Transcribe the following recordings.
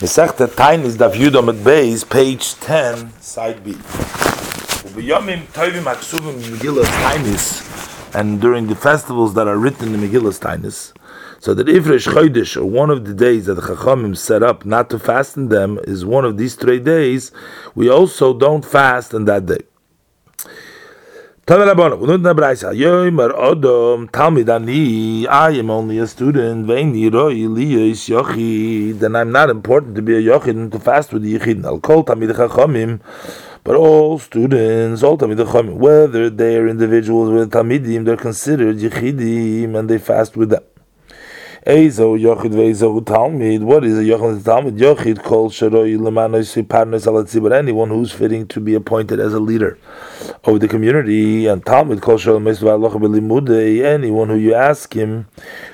Mesechta Tainis Daf Yudom at Beis, page 10, side B. Ubiyomim Aksuvim Tainis, and during the festivals that are written in Megillah Tainis, so that Ivresh Chodesh, or one of the days that the Chachamim set up not to fast in them, is one of these three days, we also don't fast on that day. Tana Rabbana, we learned in the Braisa, Yoymar Odom, Talmid Ani, I am only a student, Veini Roi Liyos Yochid, then I'm not important to be a Yochid and to fast with the Yochid. I'll call Talmid Chachamim, but all students, all Talmid Chachamim, whether they're individuals with Talmidim, they're considered Yechidim and they fast with them. Eizo Yochid Veizo Talmid. What is a Yochid Talmid? Yochid called Sharoi Lemanoisi Parnes Alatzi, but anyone who's fitting to be appointed as a leader of the community. And Talmid called Sharoi Meisva anyone who you ask him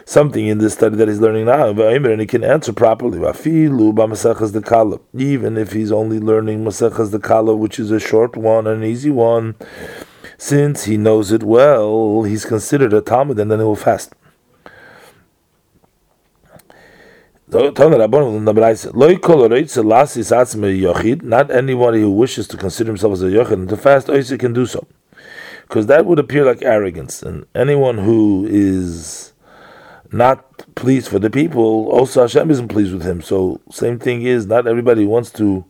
something in this study that he's learning now, and he can answer properly. Even if he's only learning Masechas the Kala, which is a short one, an easy one, since he knows it well, he's considered a Talmud, and then he will fast. Not anybody who wishes to consider himself as a yochid and to fast also can do so, because that would appear like arrogance. And anyone who is not pleased for the people, also Hashem isn't pleased with him. So same thing is, not everybody wants to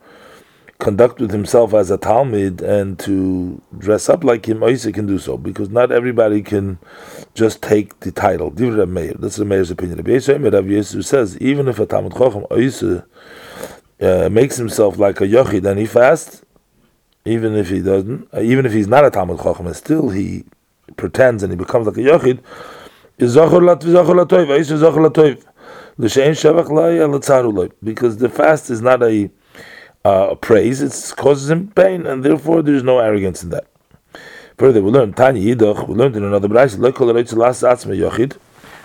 conduct with himself as a Talmud and to dress up like him, Oisa can do so, because not everybody can just take the title. That's the Meir's opinion. Rabbi Yisrael says, even if a Talmud Chochem Oisa uh, makes himself like a Yochid and he fasts, even if he doesn't, uh, even if he's not a Talmud Chochem, and still he pretends and he becomes like a Yochid, is. Because the fast is not a uh, praise, it causes him pain, and therefore there is no arrogance in that. Further, we learned Tanya Yidach, we learned in another Braisa,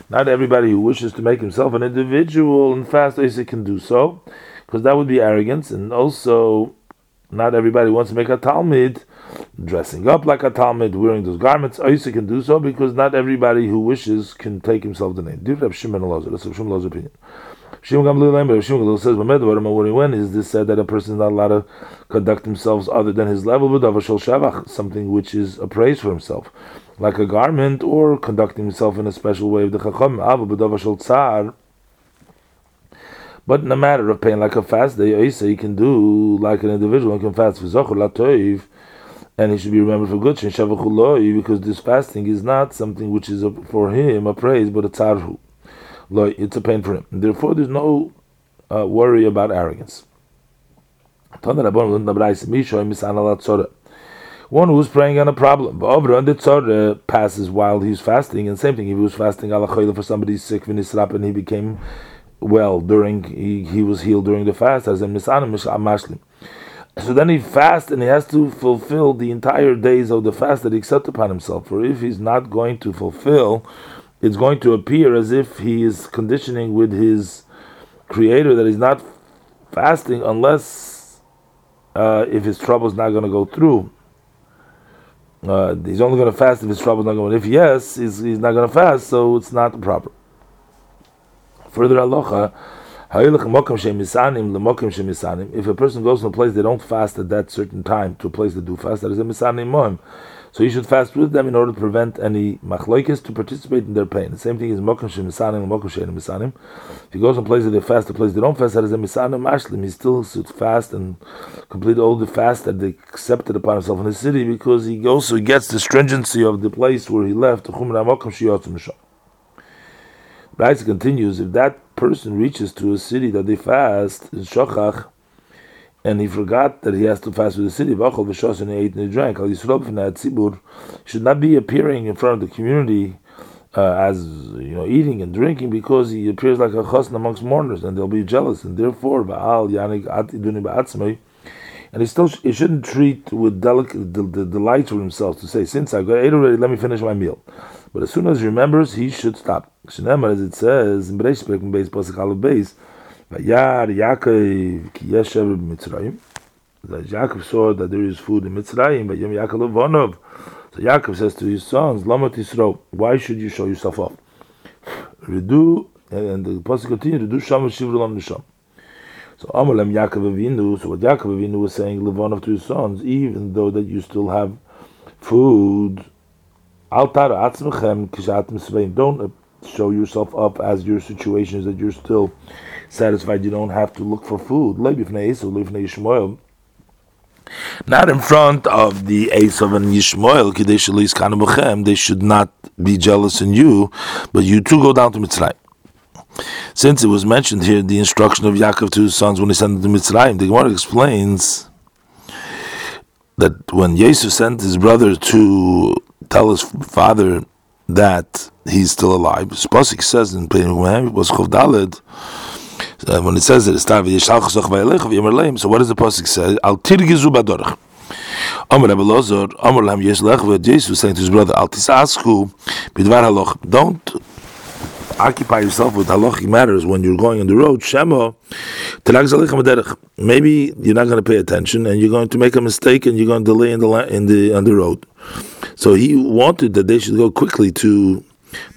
not everybody who wishes to make himself an individual and fast Isaac can do so, because that would be arrogance, and also not everybody wants to make a Talmud dressing up like a Talmud, wearing those garments. Isaac can do so because not everybody who wishes can take himself the name. That's Shimon Elazar opinion. Shimon Gamliel says, when is this said that a person is not allowed to conduct themselves other than his level, something which is a praise for himself, like a garment or conducting himself in a special way of the chacham, but in a matter of pain, like a fast day, he can do like an individual, he can fast for Zochur Latoiv, and he should be remembered for good, because this fasting is not something which is a, for him a praise, but a tzarhu it's a pain for him. Therefore, there's no uh, worry about arrogance. One who's praying on a problem, passes while he's fasting, and same thing if he was fasting for somebody's sick and he became well during he, he was healed during the fast as a mashlim. So then he fasts and he has to fulfill the entire days of the fast that he set upon himself. For if he's not going to fulfill it's going to appear as if he is conditioning with his creator that he's not fasting unless uh, if his trouble is not going to go through. Uh, he's only going to fast if his trouble is not going. If yes, he's, he's not going to fast, so it's not proper. Further halacha, if a person goes to a place they don't fast at that certain time to a place they do fast, that is a misanim moim. So you should fast with them in order to prevent any machloikis to participate in their pain. The same thing is mokum shemisanim and mokum misanim. If he goes places that they fast, the place they don't fast, that is a misanim mashlim. He still should fast and complete all the fast that they accepted upon himself in the city because he also gets the stringency of the place where he left. Right continues, if that person reaches to a city that they fast in Shochach, and he forgot that he has to fast with the city. V'achol v'shos and he ate and he drank. Al Yisrael tzibur should not be appearing in front of the community uh, as you know eating and drinking because he appears like a chasna amongst mourners and they'll be jealous and therefore ba'al yanik atiduni ba'atzmei. And he still he shouldn't treat with delicate the, delights for himself to say since I ate already, let me finish my meal. But as soon as he remembers, he should stop. As it says in Bereish Base Pasuk Base Vayar Yaakov ki yeshav b'Mitzrayim. That Yaakov saw that there is food in Mitzrayim, Yom Yaakov Vonov. So Yaakov says to his sons, Lama Tisro, why should you show yourself off? Redu, and the Pasuk continues, Redu Sham Shivru Lam Nisham. So Amalem Yaakov Avinu. So what Yaakov Avinu was saying, Levon to his sons, even though that you still have food, Altar Atzmechem Kishatim Svein. Don't show yourself up as your situation is that you're still satisfied. You don't have to look for food. Not in front of the Esav and Yishmael, they should not be jealous in you, but you too go down to Mitzrayim. Since it was mentioned here, the instruction of Yaakov to his sons when he sent them to Mitzrayim, the Gemara explains that when Yosef sent his brother to tell his father that he's still alive, Spasik says in was Chovdaled, uh, when it says that it's time so what does the Pasuk say? Al tirgizu badorach. Amr Rabbi Lozor, Amr Lam Yesh Lech, Jesus saying to his brother, Al tisasku bidvar haloch. Don't occupy yourself with halachic matters when you're going on the road. Shema, maybe you're not going to pay attention and you're going to make a mistake and you're going to delay in the in the on the road. So he wanted that they should go quickly to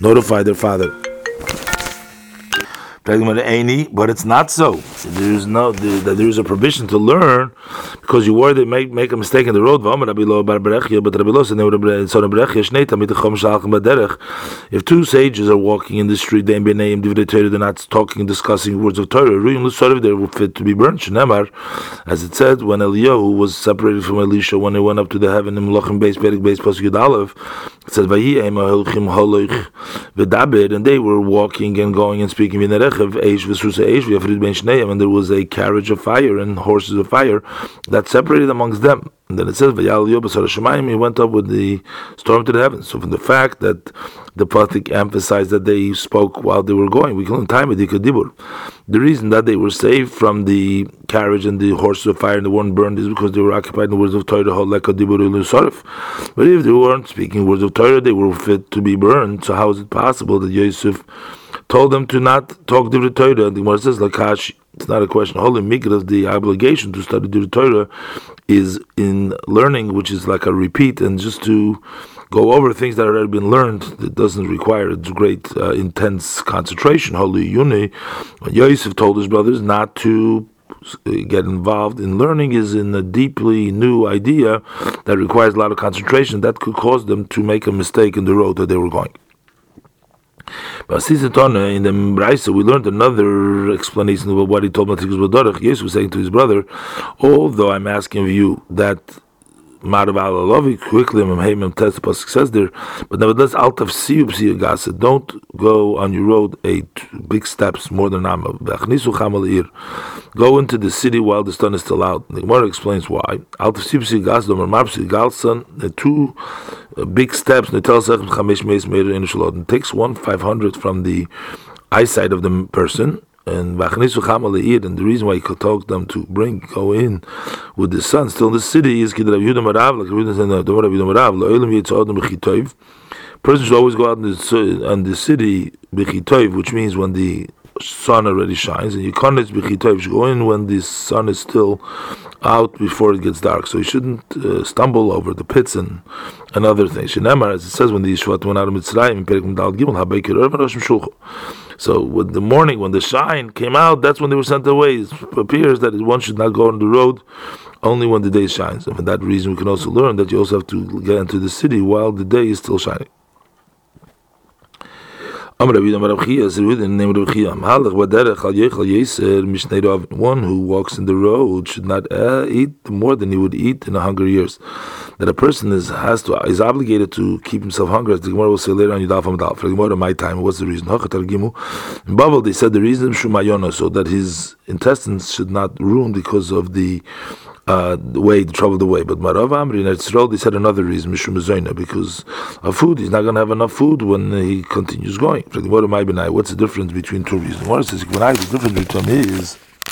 notify their father but it's not so. There's no that there is a provision to learn because you worry they make make a mistake in the road. But If two sages are walking in the street, they're not talking discussing words of Torah. They're fit to be burnt. As it said, when Eliyahu was separated from Elisha, when he went up to the heaven in Melachim Beis, Perik Beis, Pasuk Yud it said, and they were walking and going and speaking in and there was a carriage of fire and horses of fire that separated amongst them. And then it says, he went up with the storm to the heavens. So from the fact that the Pasuk emphasized that they spoke while they were going, we call time The reason that they were saved from the carriage and the horses of fire and the one burned is because they were occupied in the words of Torah, But if they weren't speaking words of Torah, they were fit to be burned. So how is it possible that Yosef told them to not talk the Torah. And the Gemara says, Lakash, it's not a question. Holy Mikras, the obligation to study the Torah is in learning, which is like a repeat, and just to go over things that have already been learned. It doesn't require a great, uh, intense concentration. Holy Yuni, Yosef told his brothers not to get involved in learning is in a deeply new idea that requires a lot of concentration that could cause them to make a mistake in the road that they were going. But in the Braisa, we learned another explanation of what he told Matrikus Badarach. Jesus was saying to his brother, although I'm asking of you that Marav Alalovi quickly Memheimim test Pasuk says there, but nevertheless of Siyub Siyagasa, don't go on your road eight big steps more than Amma. Go into the city while the sun is still out. The Gemara explains why. Of Siyub Siyagasa, the Marmar Sigalsan, the two uh, big steps, Netel Sechem Chamesh Meis Meir It takes one five hundred from the eyesight of the person and and the reason why he could talk them to bring go in with the son still in the city is Kid Rav Yehuda Marav like Rav said the Rav Yehuda Marav Lo'elim Yitzadam B'chitoiv. Person should always go out in the, in the city B'chitoiv which means when the sun already shines and you can't B'chitoiv should go in when the sun is still out before it gets dark so you shouldn't uh, stumble over the pits and, and other things Shenemar as it says when the went out of Mitzrayim in Perik Dal Gimel HaBeikir so with the morning, when the shine came out, that's when they were sent away. It appears that one should not go on the road only when the day shines. And for that reason, we can also learn that you also have to get into the city while the day is still shining. One who walks in the road should not uh, eat more than he would eat in a hungry years. That a person is has to is obligated to keep himself hungry. As the Gemara will say later on Yudal Dal. For the Gemara, my time, what's the reason? In Babel, they said the reason Shumayona, so that his intestines should not ruin because of the uh, the way, the trouble the way. But Marav Amri in they said another reason, Mishum because of food. He's not going to have enough food when he continues going. What am I denying? What's the difference between two reasons? One says, the difference between them is